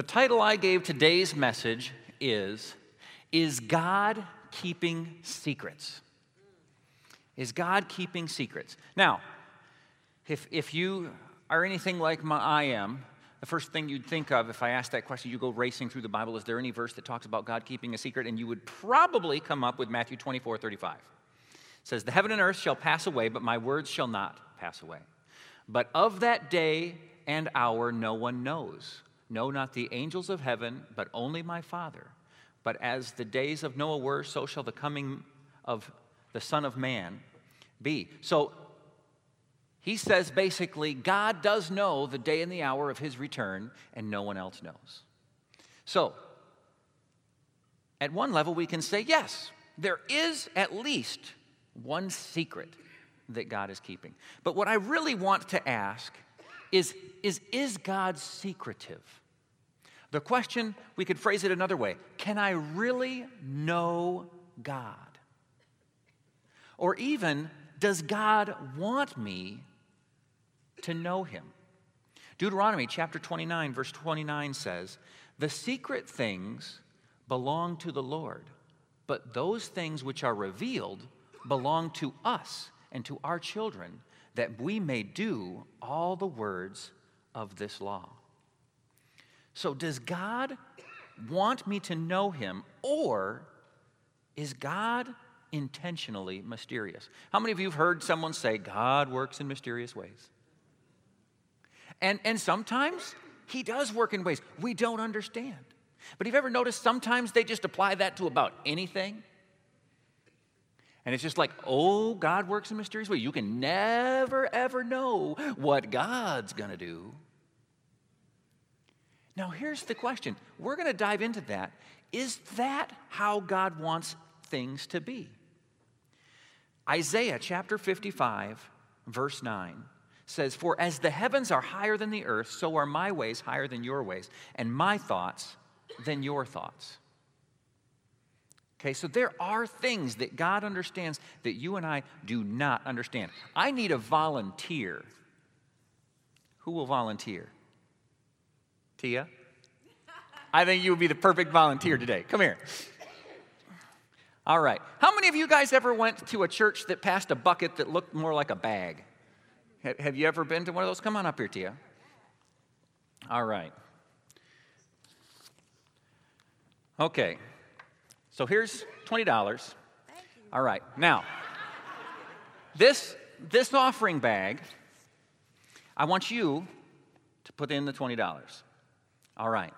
The title I gave today's message is Is God Keeping Secrets? Is God keeping secrets? Now, if, if you are anything like my, I am, the first thing you'd think of if I asked that question, you go racing through the Bible, is there any verse that talks about God keeping a secret? And you would probably come up with Matthew 24 35. It says, The heaven and earth shall pass away, but my words shall not pass away. But of that day and hour no one knows. No, not the angels of heaven, but only my Father. But as the days of Noah were, so shall the coming of the Son of Man be. So he says basically, God does know the day and the hour of his return, and no one else knows. So, at one level, we can say, yes, there is at least one secret that God is keeping. But what I really want to ask is, is, is God secretive? The question, we could phrase it another way can I really know God? Or even, does God want me to know him? Deuteronomy chapter 29, verse 29 says, The secret things belong to the Lord, but those things which are revealed belong to us and to our children, that we may do all the words of this law. So, does God want me to know him, or is God intentionally mysterious? How many of you have heard someone say, God works in mysterious ways? And, and sometimes he does work in ways we don't understand. But have you ever noticed sometimes they just apply that to about anything? And it's just like, oh, God works in mysterious ways. You can never, ever know what God's going to do. Now, here's the question. We're going to dive into that. Is that how God wants things to be? Isaiah chapter 55, verse 9 says, For as the heavens are higher than the earth, so are my ways higher than your ways, and my thoughts than your thoughts. Okay, so there are things that God understands that you and I do not understand. I need a volunteer. Who will volunteer? Tia? I think you would be the perfect volunteer today. Come here. All right. How many of you guys ever went to a church that passed a bucket that looked more like a bag? Have you ever been to one of those? Come on up here, Tia. All right. Okay. So here's $20. All right. Now, this, this offering bag, I want you to put in the $20. All right.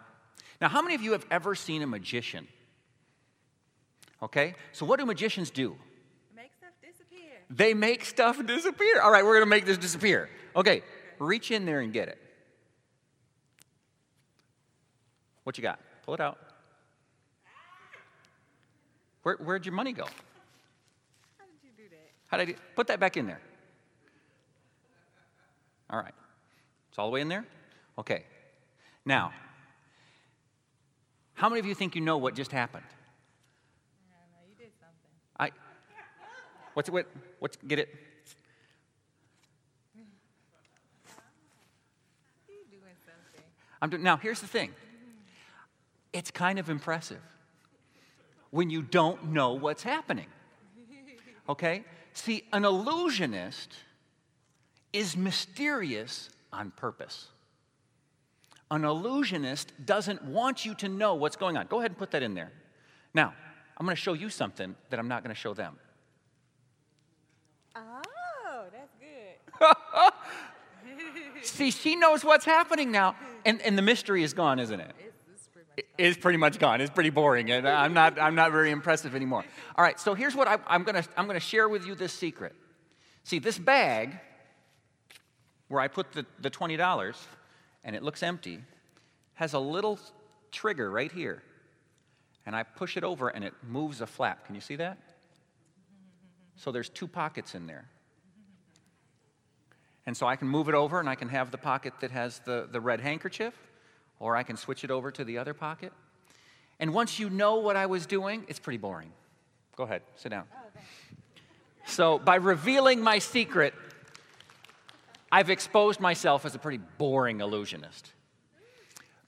Now, how many of you have ever seen a magician? Okay? So, what do magicians do? Make stuff disappear. They make stuff disappear. All right, we're going to make this disappear. Okay, reach in there and get it. What you got? Pull it out. Where, where'd your money go? How did you do that? How did I do? Put that back in there. All right. It's all the way in there? Okay. Now, how many of you think you know what just happened? I don't. You did something. I. What's what? What's get it? You doing something. I'm doing. Now, here's the thing. It's kind of impressive when you don't know what's happening. Okay? See, an illusionist is mysterious on purpose. An illusionist doesn't want you to know what's going on. Go ahead and put that in there. Now, I'm going to show you something that I'm not going to show them. Oh, that's good. See, she knows what's happening now, and, and the mystery is gone, isn't it? It's, it's pretty much. It's pretty much gone. It's pretty boring, and I'm not, I'm not very impressive anymore. All right, so here's what I, I'm going to I'm going to share with you this secret. See, this bag where I put the, the $20 and it looks empty has a little trigger right here. And I push it over and it moves a flap. Can you see that? So there's two pockets in there. And so I can move it over and I can have the pocket that has the, the red handkerchief, or I can switch it over to the other pocket. And once you know what I was doing, it's pretty boring. Go ahead, sit down. Oh, so, by revealing my secret, I've exposed myself as a pretty boring illusionist.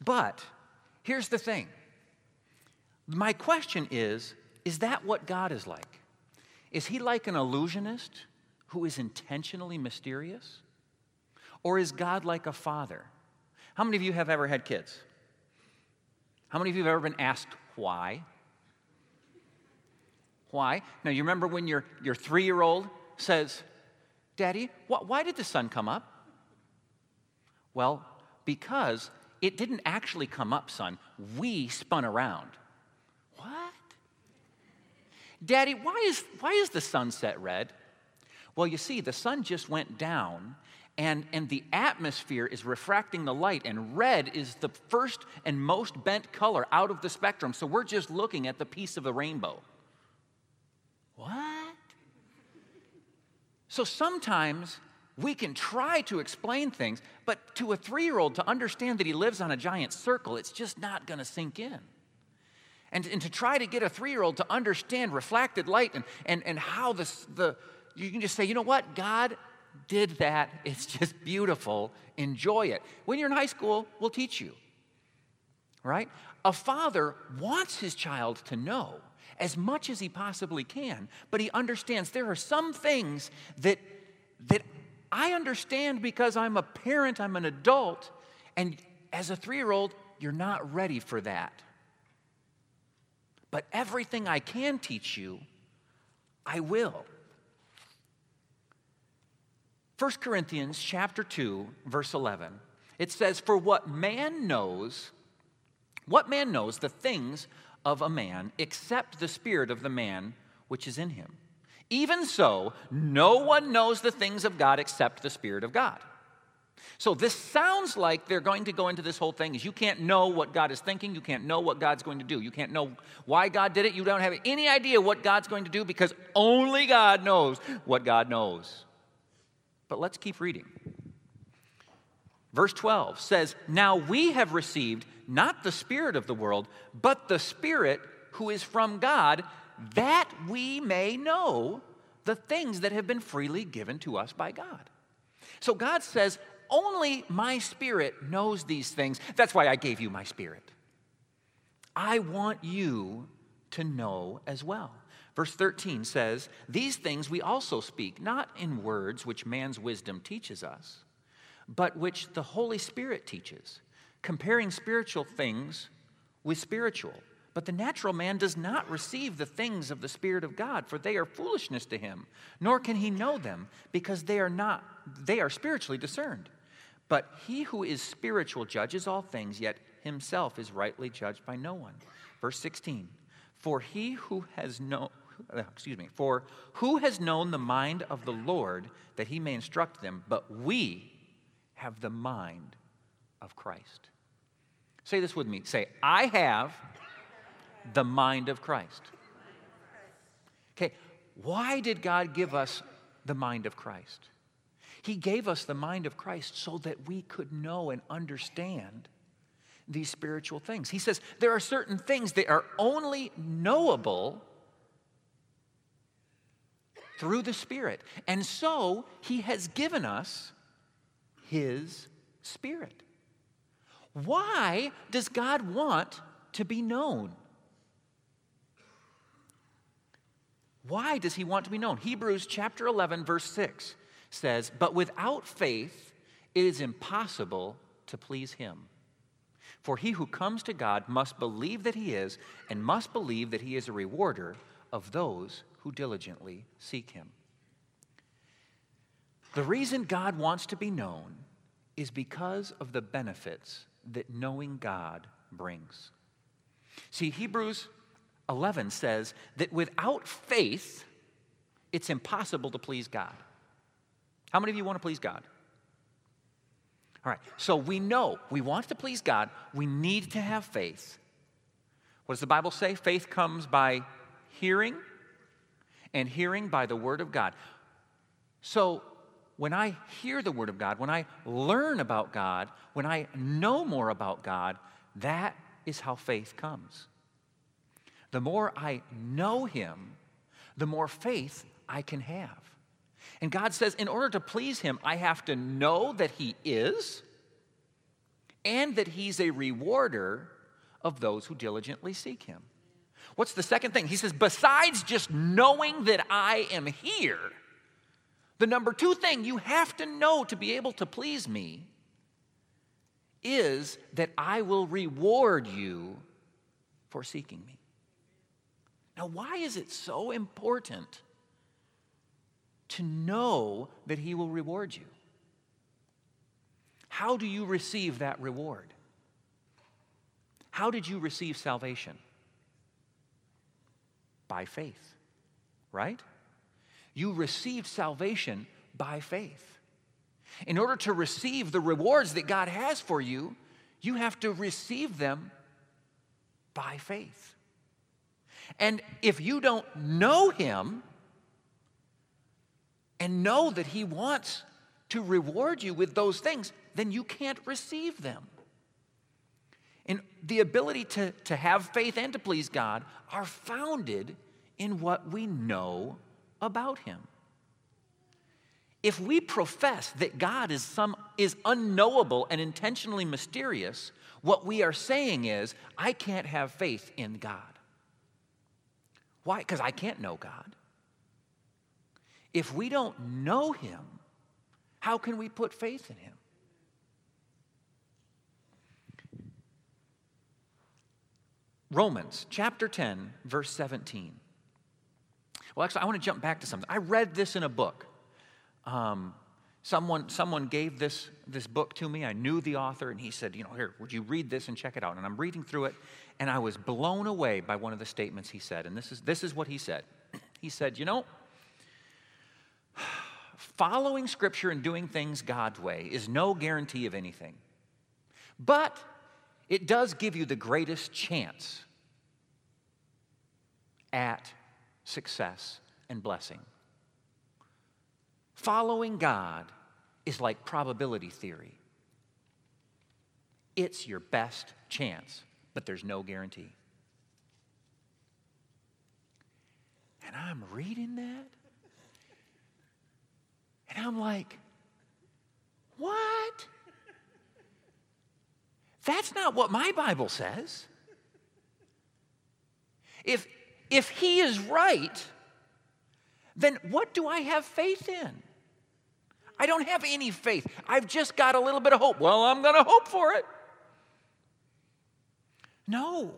But here's the thing. My question is is that what God is like? Is he like an illusionist who is intentionally mysterious? Or is God like a father? How many of you have ever had kids? How many of you have ever been asked why? Why? Now, you remember when your, your three year old says, Daddy, wh- why did the sun come up? Well, because it didn't actually come up, son. We spun around. What? Daddy, why is, why is the sunset red? Well, you see, the sun just went down, and, and the atmosphere is refracting the light, and red is the first and most bent color out of the spectrum. So we're just looking at the piece of the rainbow. What? So sometimes we can try to explain things, but to a three year old to understand that he lives on a giant circle, it's just not going to sink in. And, and to try to get a three year old to understand reflected light and, and, and how this, the, you can just say, you know what, God did that. It's just beautiful. Enjoy it. When you're in high school, we'll teach you, right? A father wants his child to know as much as he possibly can, but he understands there are some things that, that I understand because I'm a parent, I'm an adult, and as a three year old, you're not ready for that. But everything I can teach you, I will. 1 Corinthians chapter 2 verse 11 it says for what man knows what man knows the things of a man except the spirit of the man which is in him even so no one knows the things of God except the spirit of God so this sounds like they're going to go into this whole thing is you can't know what God is thinking, you can't know what God's going to do. You can't know why God did it. You don't have any idea what God's going to do because only God knows what God knows. But let's keep reading. Verse 12 says, Now we have received not the Spirit of the world, but the Spirit who is from God, that we may know the things that have been freely given to us by God. So God says, Only my Spirit knows these things. That's why I gave you my Spirit. I want you to know as well. Verse 13 says, These things we also speak, not in words which man's wisdom teaches us, but which the Holy Spirit teaches, comparing spiritual things with spiritual. But the natural man does not receive the things of the Spirit of God, for they are foolishness to him, nor can he know them, because they are not, they are spiritually discerned. But he who is spiritual judges all things, yet himself is rightly judged by no one. Verse 16, for he who has no uh, excuse me, for who has known the mind of the Lord that he may instruct them? But we have the mind of Christ. Say this with me. Say, I have the mind of Christ. Okay, why did God give us the mind of Christ? He gave us the mind of Christ so that we could know and understand these spiritual things. He says there are certain things that are only knowable through the Spirit. And so he has given us his Spirit. Why does God want to be known? Why does he want to be known? Hebrews chapter 11, verse 6 says, But without faith, it is impossible to please him. For he who comes to God must believe that he is, and must believe that he is a rewarder of those who diligently seek him. The reason God wants to be known is because of the benefits that knowing God brings. See, Hebrews 11 says that without faith, it's impossible to please God. How many of you want to please God? All right, so we know we want to please God, we need to have faith. What does the Bible say? Faith comes by hearing, and hearing by the Word of God. So when I hear the Word of God, when I learn about God, when I know more about God, that is how faith comes. The more I know Him, the more faith I can have. And God says, in order to please Him, I have to know that He is and that He's a rewarder of those who diligently seek him. What's the second thing? He says, besides just knowing that I am here, the number two thing you have to know to be able to please me is that I will reward you for seeking me. Now, why is it so important to know that He will reward you? How do you receive that reward? How did you receive salvation? By faith, right? You received salvation by faith. In order to receive the rewards that God has for you, you have to receive them by faith. And if you don't know Him and know that He wants to reward you with those things, then you can't receive them. And the ability to, to have faith and to please God are founded in what we know about Him. If we profess that God is, some, is unknowable and intentionally mysterious, what we are saying is, I can't have faith in God. Why? Because I can't know God. If we don't know Him, how can we put faith in Him? Romans chapter 10, verse 17. Well, actually, I want to jump back to something. I read this in a book. Um, someone, someone gave this, this book to me. I knew the author, and he said, You know, here, would you read this and check it out? And I'm reading through it, and I was blown away by one of the statements he said. And this is, this is what he said He said, You know, following Scripture and doing things God's way is no guarantee of anything, but it does give you the greatest chance at success and blessing. Following God is like probability theory. It's your best chance, but there's no guarantee. And I'm reading that, and I'm like, what? That's not what my Bible says. If, if he is right, then what do I have faith in? I don't have any faith. I've just got a little bit of hope. Well, I'm going to hope for it. No,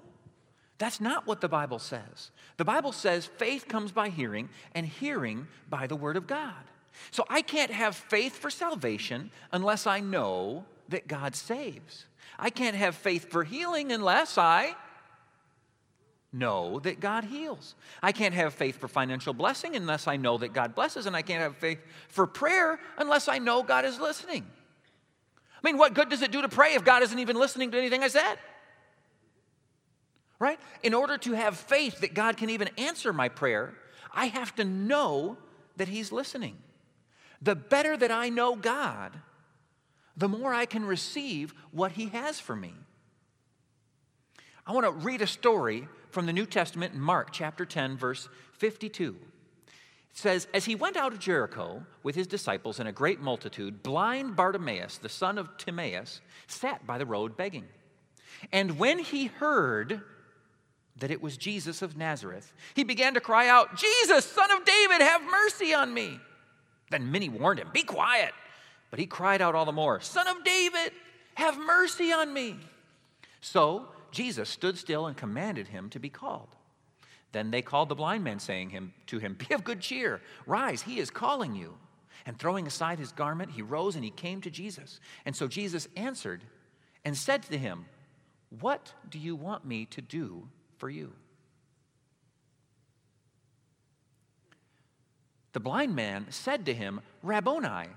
that's not what the Bible says. The Bible says faith comes by hearing, and hearing by the Word of God. So I can't have faith for salvation unless I know that God saves. I can't have faith for healing unless I know that God heals. I can't have faith for financial blessing unless I know that God blesses, and I can't have faith for prayer unless I know God is listening. I mean, what good does it do to pray if God isn't even listening to anything I said? Right? In order to have faith that God can even answer my prayer, I have to know that He's listening. The better that I know God, the more I can receive what He has for me. I want to read a story from the New Testament in Mark chapter 10, verse 52. It says, As he went out of Jericho with his disciples and a great multitude, blind Bartimaeus, the son of Timaeus, sat by the road begging. And when he heard that it was Jesus of Nazareth, he began to cry out, Jesus, son of David, have mercy on me. Then many warned him, Be quiet. But he cried out all the more, Son of David, have mercy on me. So Jesus stood still and commanded him to be called. Then they called the blind man, saying him, to him, Be of good cheer, rise, he is calling you. And throwing aside his garment, he rose and he came to Jesus. And so Jesus answered and said to him, What do you want me to do for you? The blind man said to him, Rabboni,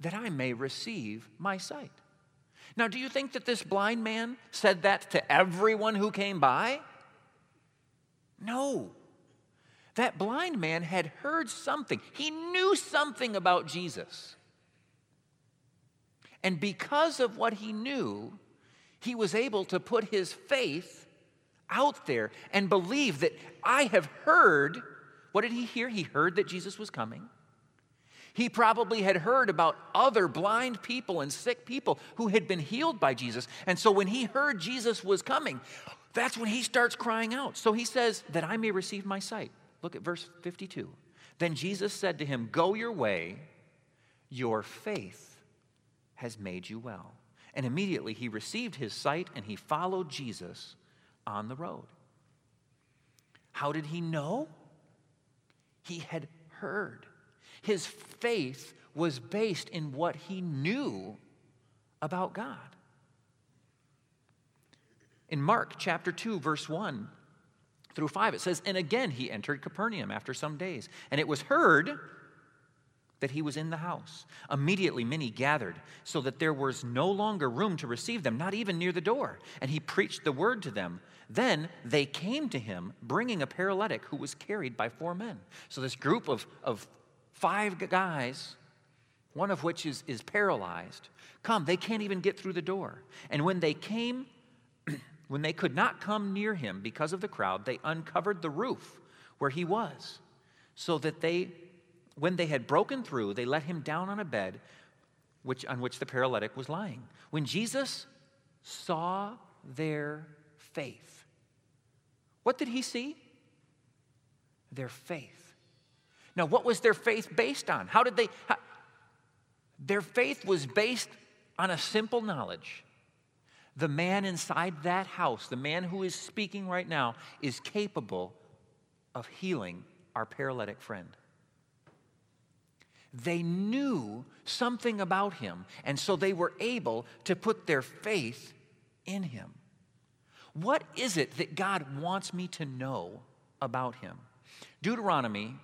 that I may receive my sight. Now, do you think that this blind man said that to everyone who came by? No. That blind man had heard something, he knew something about Jesus. And because of what he knew, he was able to put his faith out there and believe that I have heard. What did he hear? He heard that Jesus was coming. He probably had heard about other blind people and sick people who had been healed by Jesus. And so when he heard Jesus was coming, That's when he starts crying out. So he says, That I may receive my sight. Look at verse 52. Then Jesus said to him, Go your way, your faith has made you well. And immediately he received his sight and he followed Jesus on the road. How did he know? He had heard. His faith was based in what he knew about God. In Mark chapter 2, verse 1 through 5, it says, And again he entered Capernaum after some days, and it was heard that he was in the house. Immediately many gathered, so that there was no longer room to receive them, not even near the door. And he preached the word to them. Then they came to him, bringing a paralytic who was carried by four men. So this group of, of five guys, one of which is, is paralyzed, come. They can't even get through the door. And when they came, when they could not come near him because of the crowd, they uncovered the roof where he was, so that they, when they had broken through, they let him down on a bed which, on which the paralytic was lying. When Jesus saw their faith, what did he see? Their faith. Now, what was their faith based on? How did they? How, their faith was based on a simple knowledge. The man inside that house, the man who is speaking right now, is capable of healing our paralytic friend. They knew something about him, and so they were able to put their faith in him. What is it that God wants me to know about him? Deuteronomy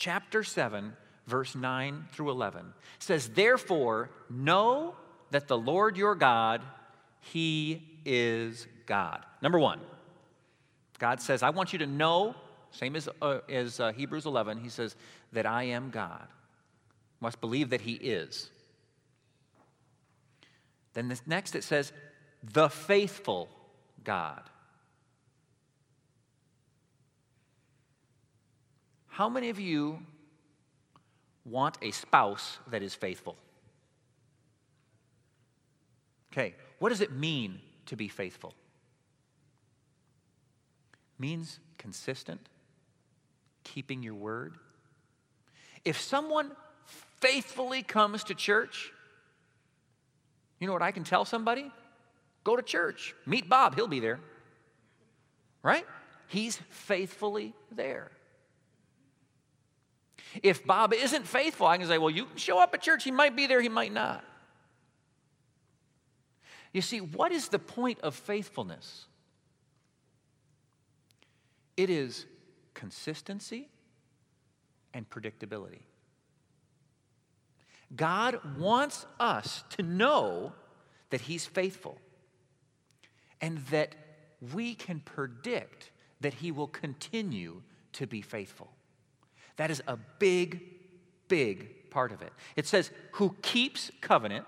chapter 7, verse 9 through 11 says, Therefore, know that the Lord your God, He is God. Number one, God says, I want you to know, same as, uh, as uh, Hebrews 11, He says, that I am God. Must believe that He is. Then this next it says, the faithful God. How many of you want a spouse that is faithful? Okay, what does it mean to be faithful? means consistent, keeping your word. If someone faithfully comes to church, you know what I can tell somebody? Go to church. Meet Bob, he'll be there. Right? He's faithfully there. If Bob isn't faithful, I can say, well, you can show up at church. He might be there, he might not. You see, what is the point of faithfulness? It is consistency and predictability. God wants us to know that He's faithful and that we can predict that He will continue to be faithful. That is a big, big part of it. It says, who keeps covenant.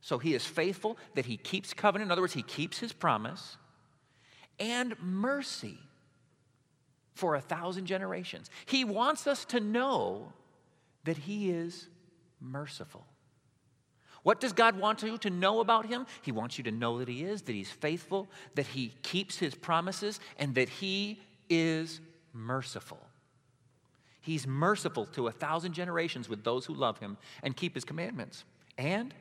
So he is faithful that he keeps covenant. In other words, he keeps his promise. And mercy for a thousand generations. He wants us to know that he is merciful. What does God want you to know about him? He wants you to know that he is, that he's faithful, that he keeps his promises, and that he is merciful. He's merciful to a thousand generations with those who love him and keep his commandments, and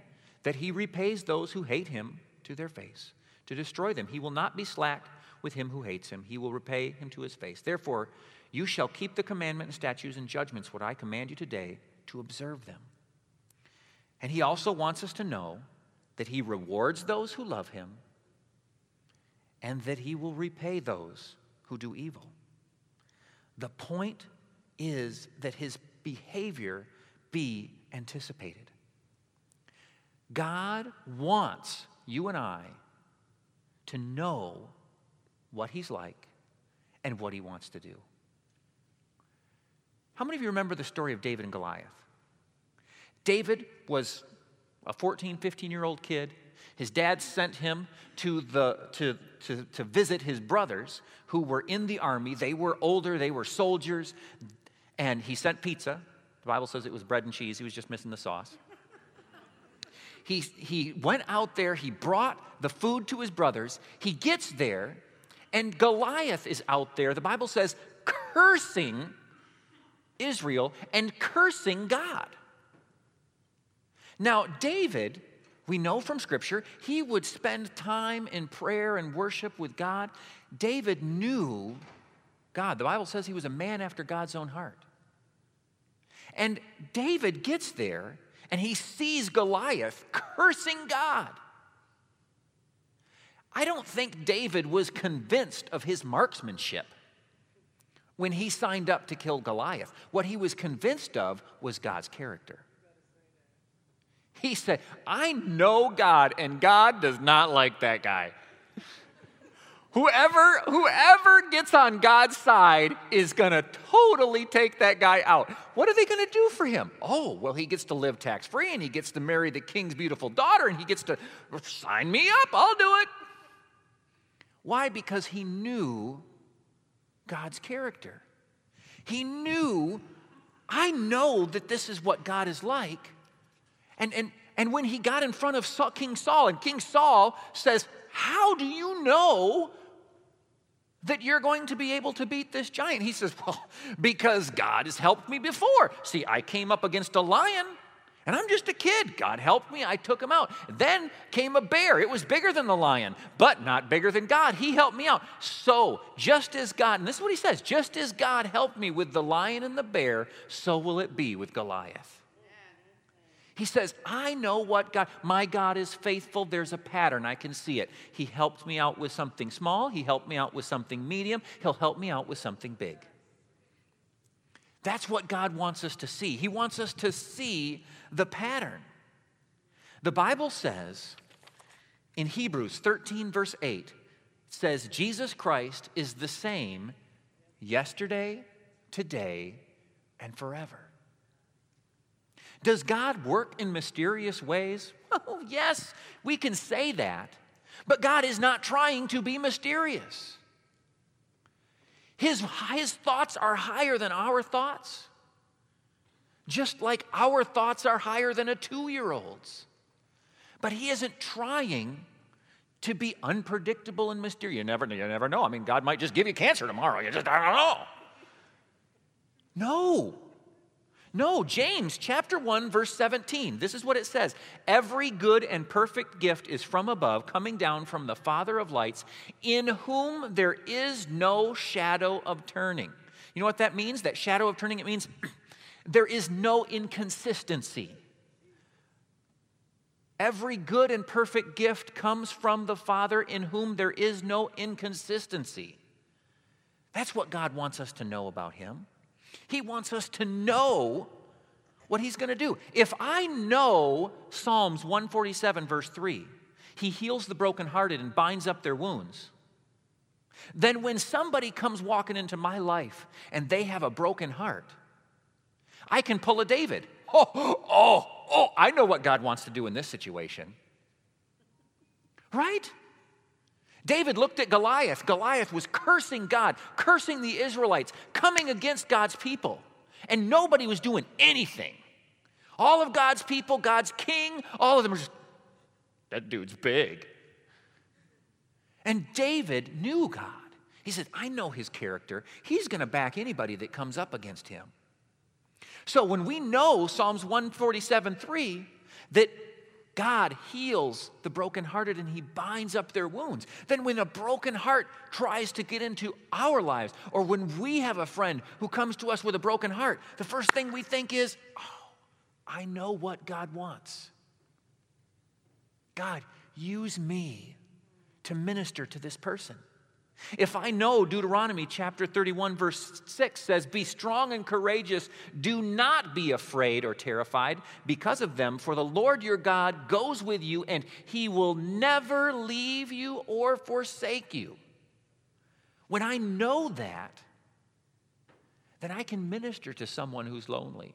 that he repays those who hate him to their face, to destroy them. He will not be slack with him who hates him, he will repay him to his face. Therefore, you shall keep the commandment and statutes and judgments, what I command you today, to observe them. And he also wants us to know that he rewards those who love him and that he will repay those who do evil. The point is that his behavior be anticipated. God wants you and I to know what he's like and what he wants to do. How many of you remember the story of David and Goliath? David was a 14, 15 year old kid. His dad sent him to, the, to, to, to visit his brothers who were in the army. They were older, they were soldiers and he sent pizza. The Bible says it was bread and cheese, he was just missing the sauce. he, he went out there, he brought the food to his brothers. He gets there, and Goliath is out there, the Bible says, cursing Israel and cursing God. Now, David, we know from Scripture, he would spend time in prayer and worship with God. David knew God. The Bible says he was a man after God's own heart. And David gets there and he sees Goliath cursing God. I don't think David was convinced of his marksmanship when he signed up to kill Goliath. What he was convinced of was God's character. He said, I know God, and God does not like that guy. Whoever, whoever gets on God's side is going to totally take that guy out. What are they going to do for him? Oh, well, he gets to live tax free and he gets to marry the king's beautiful daughter and he gets to sign me up. I'll do it. Why? Because he knew God's character. He knew, I know that this is what God is like. And, and, and when he got in front of King Saul, and King Saul says, How do you know that you're going to be able to beat this giant? He says, Well, because God has helped me before. See, I came up against a lion. And I'm just a kid. God helped me. I took him out. Then came a bear. It was bigger than the lion, but not bigger than God. He helped me out. So, just as God, and this is what he says just as God helped me with the lion and the bear, so will it be with Goliath. He says, I know what God, my God is faithful. There's a pattern. I can see it. He helped me out with something small. He helped me out with something medium. He'll help me out with something big. That's what God wants us to see. He wants us to see the pattern. The Bible says in Hebrews 13, verse 8, says Jesus Christ is the same yesterday, today, and forever. Does God work in mysterious ways? Oh, yes, we can say that. But God is not trying to be mysterious. His, his thoughts are higher than our thoughts, just like our thoughts are higher than a two year old's. But He isn't trying to be unpredictable and mysterious. You never, you never know. I mean, God might just give you cancer tomorrow. You just I don't know. No. No, James chapter 1 verse 17. This is what it says. Every good and perfect gift is from above, coming down from the Father of lights, in whom there is no shadow of turning. You know what that means? That shadow of turning it means there is no inconsistency. Every good and perfect gift comes from the Father in whom there is no inconsistency. That's what God wants us to know about him. He wants us to know what He's going to do. If I know Psalms 147, verse 3, He heals the brokenhearted and binds up their wounds, then when somebody comes walking into my life and they have a broken heart, I can pull a David. Oh, oh, oh, I know what God wants to do in this situation. Right? David looked at Goliath. Goliath was cursing God, cursing the Israelites, coming against God's people. And nobody was doing anything. All of God's people, God's king, all of them were just, that dude's big. And David knew God. He said, I know his character. He's going to back anybody that comes up against him. So when we know Psalms 147 3, that God heals the brokenhearted and he binds up their wounds. Then, when a broken heart tries to get into our lives, or when we have a friend who comes to us with a broken heart, the first thing we think is, Oh, I know what God wants. God, use me to minister to this person. If I know Deuteronomy chapter 31, verse 6 says, Be strong and courageous, do not be afraid or terrified because of them, for the Lord your God goes with you, and he will never leave you or forsake you. When I know that, then I can minister to someone who's lonely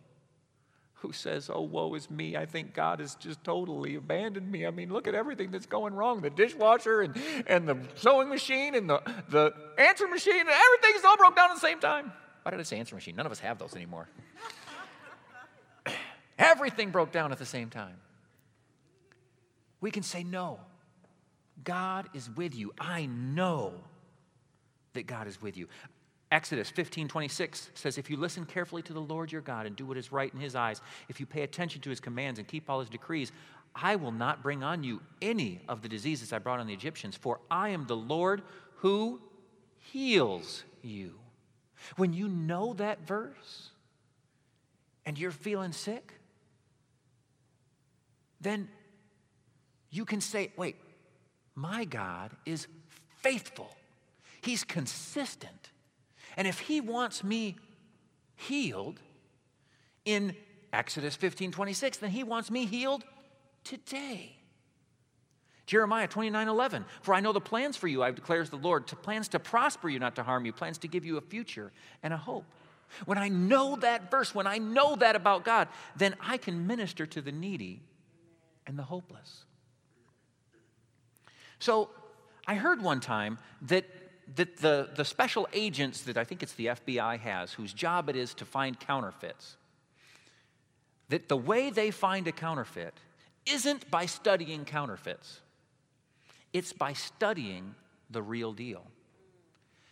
who says, Oh, woe is me. I think God has just totally abandoned me. I mean, look at everything that's going wrong the dishwasher and, and the sewing machine and the, the answer machine and everything's all broke down at the same time. Why did I say answer machine? None of us have those anymore. everything broke down at the same time. We can say, No, God is with you. I know that God is with you. Exodus 15 26 says, If you listen carefully to the Lord your God and do what is right in his eyes, if you pay attention to his commands and keep all his decrees, I will not bring on you any of the diseases I brought on the Egyptians, for I am the Lord who heals you. When you know that verse and you're feeling sick, then you can say, wait, my God is faithful. He's consistent. And if he wants me healed in Exodus 15 26, then he wants me healed today. Jeremiah 29 11, for I know the plans for you, I declares the Lord, to plans to prosper you, not to harm you, plans to give you a future and a hope. When I know that verse, when I know that about God, then I can minister to the needy and the hopeless. So I heard one time that, that the, the special agents that I think it's the FBI has, whose job it is to find counterfeits, that the way they find a counterfeit isn't by studying counterfeits, it's by studying the real deal.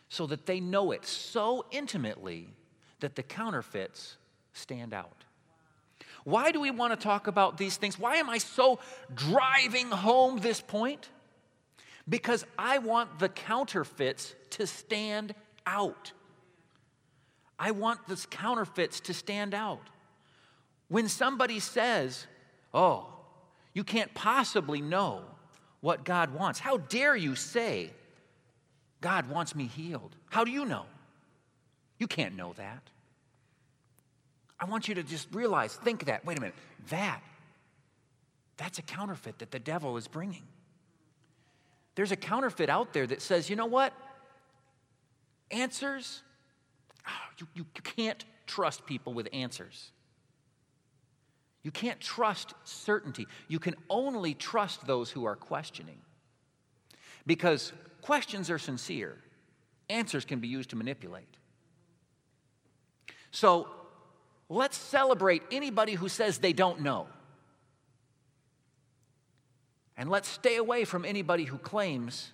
So that they know it so intimately that the counterfeits stand out. Why do we want to talk about these things? Why am I so driving home this point? Because I want the counterfeits to stand out. I want the counterfeits to stand out. When somebody says, Oh, you can't possibly know what God wants, how dare you say, God wants me healed? How do you know? You can't know that. I want you to just realize, think that, wait a minute, that, that's a counterfeit that the devil is bringing. There's a counterfeit out there that says, you know what? Answers, oh, you, you, you can't trust people with answers. You can't trust certainty. You can only trust those who are questioning. Because questions are sincere, answers can be used to manipulate. So let's celebrate anybody who says they don't know. And let's stay away from anybody who claims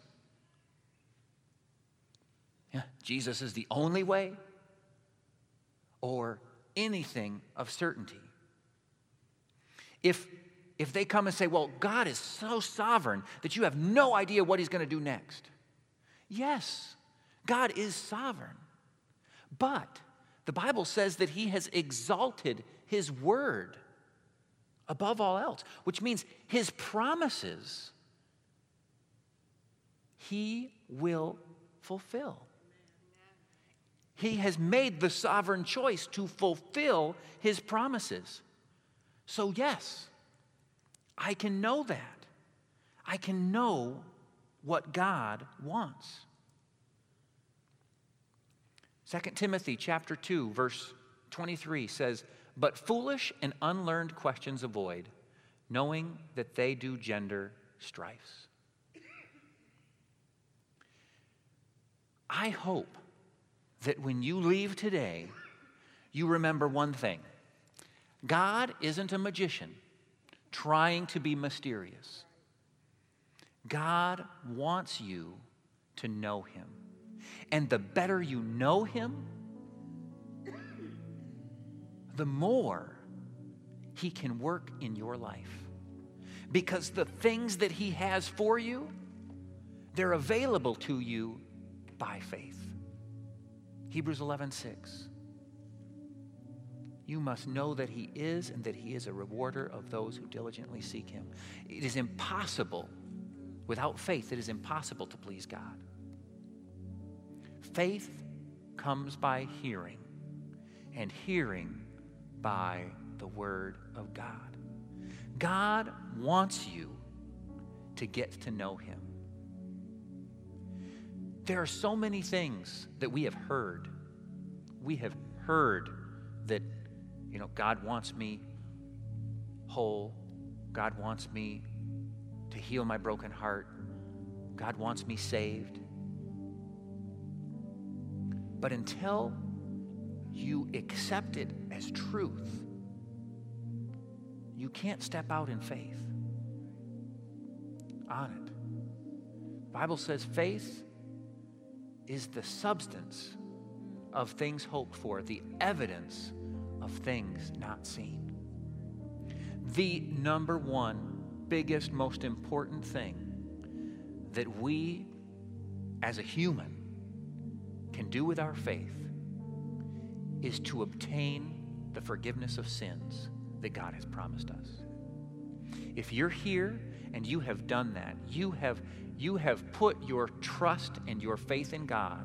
yeah, Jesus is the only way or anything of certainty. If, if they come and say, well, God is so sovereign that you have no idea what he's going to do next. Yes, God is sovereign. But the Bible says that he has exalted his word above all else, which means his promises he will fulfill. He has made the sovereign choice to fulfill his promises. So, yes, I can know that. I can know what God wants. 2 Timothy chapter 2 verse 23 says, "But foolish and unlearned questions avoid, knowing that they do gender strifes." I hope that when you leave today, you remember one thing. God isn't a magician trying to be mysterious. God wants you to know him. And the better you know him, the more he can work in your life. Because the things that he has for you, they're available to you by faith. Hebrews 11, 6. You must know that He is and that He is a rewarder of those who diligently seek Him. It is impossible, without faith, it is impossible to please God. Faith comes by hearing, and hearing by the Word of God. God wants you to get to know Him. There are so many things that we have heard. We have heard that you know, God wants me whole. God wants me to heal my broken heart. God wants me saved. But until you accept it as truth, you can't step out in faith. on it. The Bible says faith is the substance of things hoped for, the evidence of things not seen. The number one, biggest, most important thing that we as a human can do with our faith is to obtain the forgiveness of sins that God has promised us. If you're here and you have done that, you have, you have put your trust and your faith in God.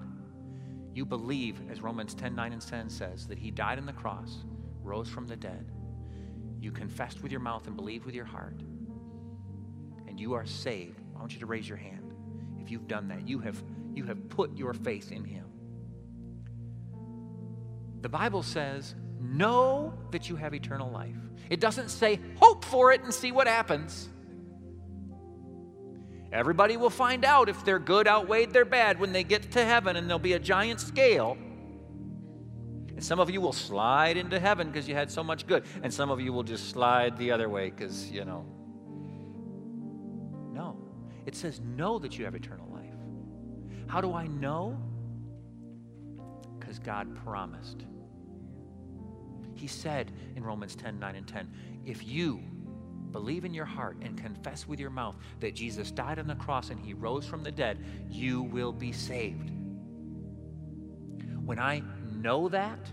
You believe, as Romans 10 9 and 10 says, that He died on the cross, rose from the dead. You confessed with your mouth and believed with your heart, and you are saved. I want you to raise your hand. If you've done that, you have, you have put your faith in Him. The Bible says, know that you have eternal life. It doesn't say, hope for it and see what happens. Everybody will find out if their good outweighed their bad when they get to heaven, and there'll be a giant scale. And some of you will slide into heaven because you had so much good, and some of you will just slide the other way because, you know. No. It says, know that you have eternal life. How do I know? Because God promised. He said in Romans 10 9 and 10, if you believe in your heart and confess with your mouth that Jesus died on the cross and he rose from the dead, you will be saved. When I know that,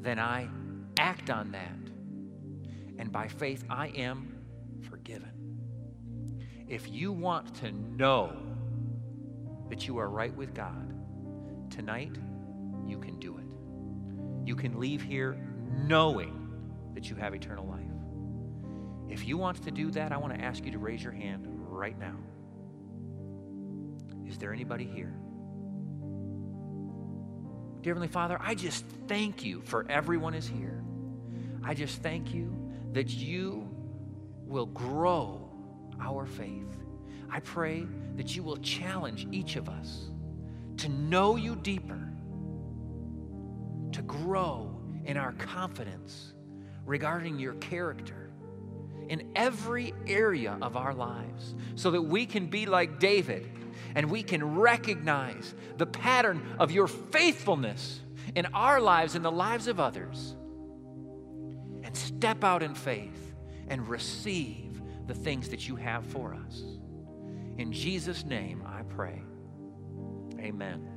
then I act on that. And by faith, I am forgiven. If you want to know that you are right with God, tonight you can do it. You can leave here knowing that you have eternal life. If you want to do that, I want to ask you to raise your hand right now. Is there anybody here? Dear Heavenly Father, I just thank you for everyone is here. I just thank you that you will grow our faith. I pray that you will challenge each of us to know you deeper, to grow in our confidence regarding your character in every area of our lives so that we can be like David and we can recognize the pattern of your faithfulness in our lives and the lives of others and step out in faith and receive the things that you have for us. In Jesus' name, I pray. Amen.